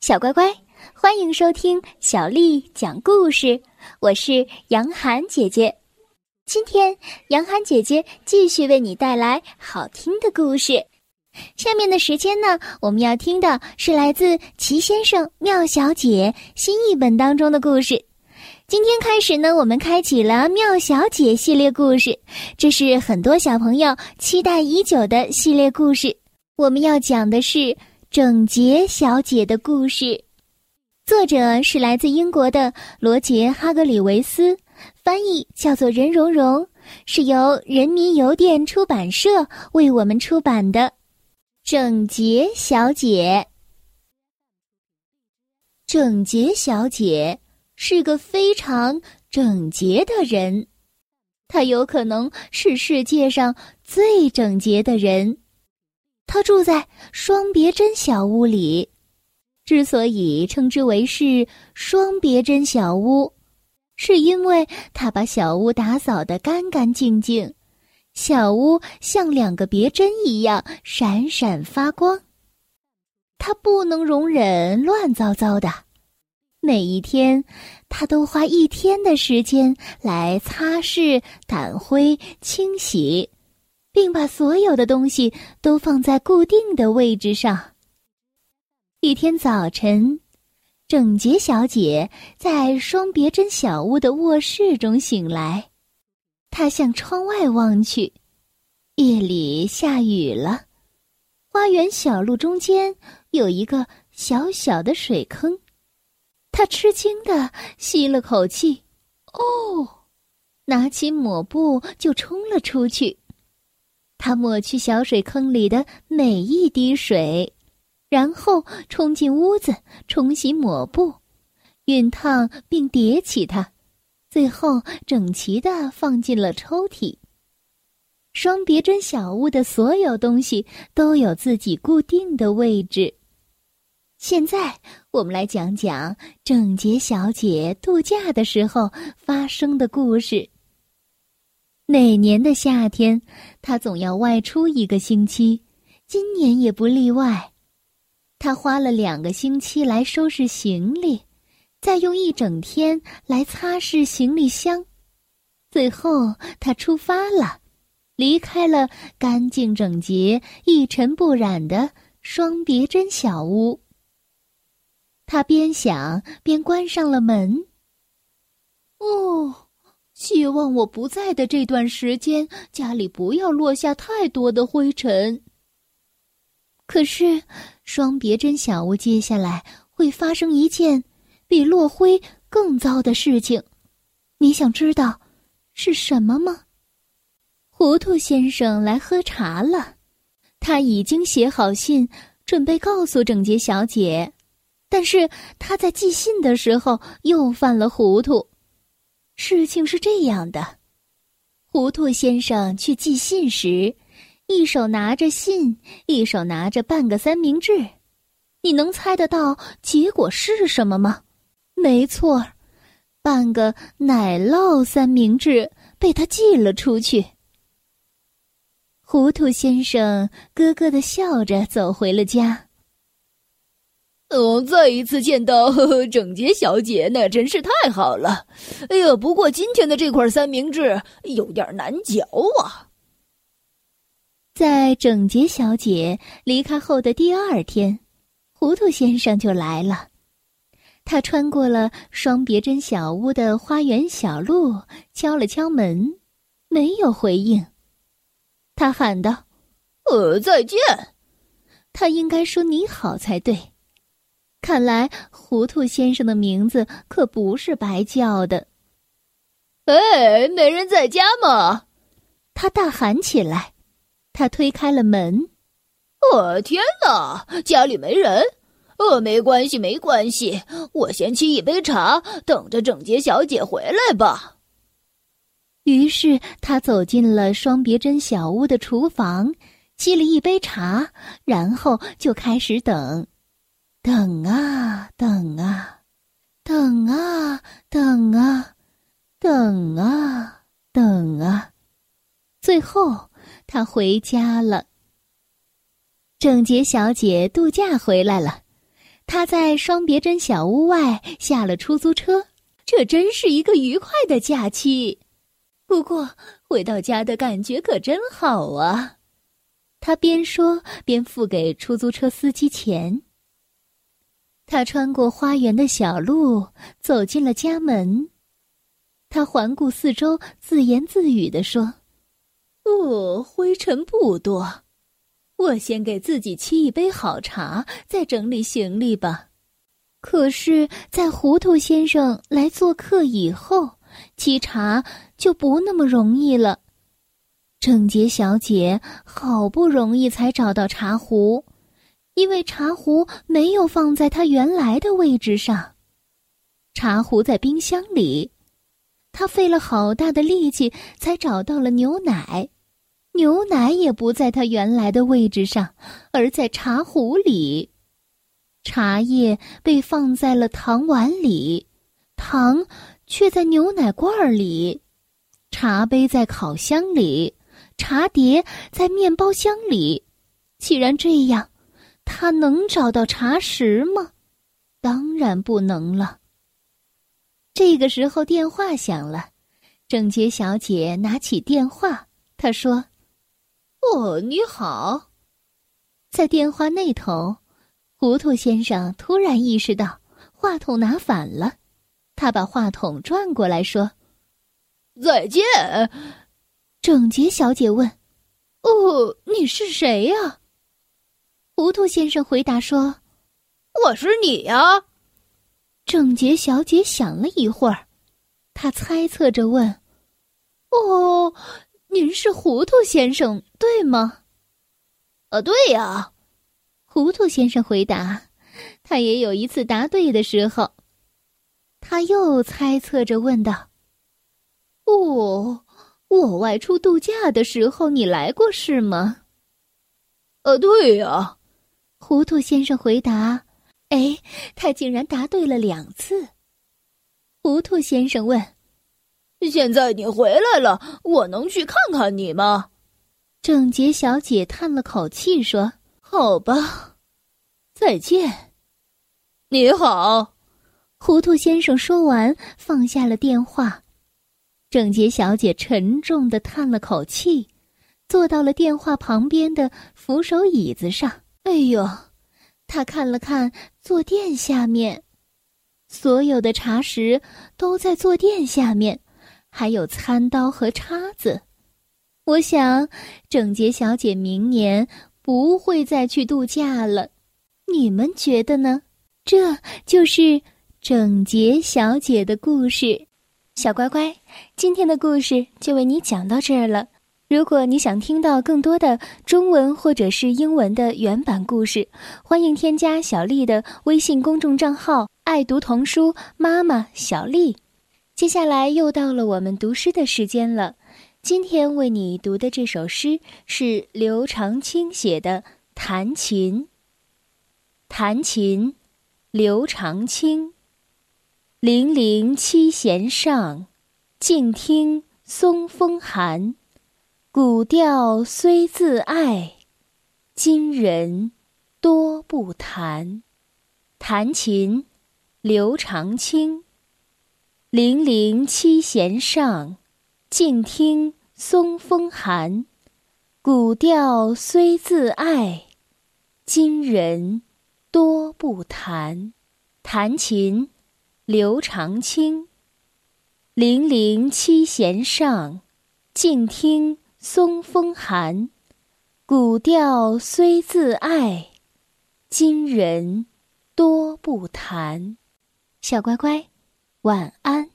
小乖乖，欢迎收听小丽讲故事。我是杨涵姐姐，今天杨涵姐姐继续为你带来好听的故事。下面的时间呢，我们要听的是来自《齐先生妙小姐》新译本当中的故事。今天开始呢，我们开启了妙小姐系列故事，这是很多小朋友期待已久的系列故事。我们要讲的是整洁小姐的故事，作者是来自英国的罗杰·哈格里维斯，翻译叫做任蓉蓉，是由人民邮电出版社为我们出版的。整洁小姐，整洁小姐是个非常整洁的人，她有可能是世界上最整洁的人。他住在双别针小屋里，之所以称之为是双别针小屋，是因为他把小屋打扫得干干净净。小屋像两个别针一样闪闪发光。他不能容忍乱糟糟的，每一天，他都花一天的时间来擦拭、掸灰、清洗，并把所有的东西都放在固定的位置上。一天早晨，整洁小姐在双别针小屋的卧室中醒来。她向窗外望去，夜里下雨了。花园小路中间有一个小小的水坑，他吃惊的吸了口气，哦，拿起抹布就冲了出去。他抹去小水坑里的每一滴水，然后冲进屋子冲洗抹布，熨烫并叠起它。最后，整齐的放进了抽屉。双别针小屋的所有东西都有自己固定的位置。现在，我们来讲讲整洁小姐度假的时候发生的故事。每年的夏天，他总要外出一个星期，今年也不例外。他花了两个星期来收拾行李。再用一整天来擦拭行李箱，最后他出发了，离开了干净整洁、一尘不染的双别针小屋。他边想边关上了门。哦，希望我不在的这段时间，家里不要落下太多的灰尘。可是，双别针小屋接下来会发生一件。比落灰更糟的事情，你想知道是什么吗？糊涂先生来喝茶了，他已经写好信，准备告诉整洁小姐，但是他在寄信的时候又犯了糊涂。事情是这样的：糊涂先生去寄信时，一手拿着信，一手拿着半个三明治，你能猜得到结果是什么吗？没错，半个奶酪三明治被他寄了出去。糊涂先生咯咯的笑着走回了家。哦，再一次见到整洁小姐，那真是太好了。哎呀，不过今天的这块三明治有点难嚼啊。在整洁小姐离开后的第二天，糊涂先生就来了。他穿过了双别针小屋的花园小路，敲了敲门，没有回应。他喊道：“呃，再见。”他应该说“你好”才对。看来糊涂先生的名字可不是白叫的。哎，没人在家吗？他大喊起来。他推开了门。我天哪，家里没人。呃，没关系，没关系，我先沏一杯茶，等着整洁小姐回来吧。于是他走进了双别针小屋的厨房，沏了一杯茶，然后就开始等，等啊等啊，等啊等啊，等啊等啊，最后他回家了。整洁小姐度假回来了。她在双别针小屋外下了出租车，这真是一个愉快的假期。不过回到家的感觉可真好啊！他边说边付给出租车司机钱。他穿过花园的小路，走进了家门。他环顾四周，自言自语地说：“哦，灰尘不多。”我先给自己沏一杯好茶，再整理行李吧。可是，在糊涂先生来做客以后，沏茶就不那么容易了。整洁小姐好不容易才找到茶壶，因为茶壶没有放在它原来的位置上。茶壶在冰箱里，他费了好大的力气才找到了牛奶。牛奶也不在它原来的位置上，而在茶壶里。茶叶被放在了糖碗里，糖却在牛奶罐里。茶杯在烤箱里，茶碟在面包箱里。既然这样，他能找到茶匙吗？当然不能了。这个时候电话响了，整洁小姐拿起电话，她说。哦，你好，在电话那头，糊涂先生突然意识到话筒拿反了，他把话筒转过来说：“再见。”整洁小姐问：“哦，你是谁呀？”糊涂先生回答说：“我是你呀。”郑洁小姐想了一会儿，她猜测着问：“哦。”您是糊涂先生，对吗？呃，对呀，糊涂先生回答。他也有一次答对的时候。他又猜测着问道：“哦，我外出度假的时候，你来过是吗？”呃，对呀，糊涂先生回答。哎，他竟然答对了两次。糊涂先生问。现在你回来了，我能去看看你吗？整洁小姐叹了口气说：“好吧，再见。”你好，糊涂先生说完，放下了电话。整洁小姐沉重的叹了口气，坐到了电话旁边的扶手椅子上。哎呦，他看了看坐垫下面，所有的茶食都在坐垫下面。还有餐刀和叉子，我想整洁小姐明年不会再去度假了，你们觉得呢？这就是整洁小姐的故事。小乖乖，今天的故事就为你讲到这儿了。如果你想听到更多的中文或者是英文的原版故事，欢迎添加小丽的微信公众账号“爱读童书妈妈小丽”。接下来又到了我们读诗的时间了。今天为你读的这首诗是刘长卿写的《弹琴》。弹琴，刘长卿。零零七弦上，静听松风寒。古调虽自爱，今人多不弹。弹琴，刘长卿。零零七弦上，静听松风寒。古调虽自爱，今人多不弹。弹琴，刘长卿。零零七弦上，静听松风寒。古调虽自爱，今人多不弹。小乖乖。晚安。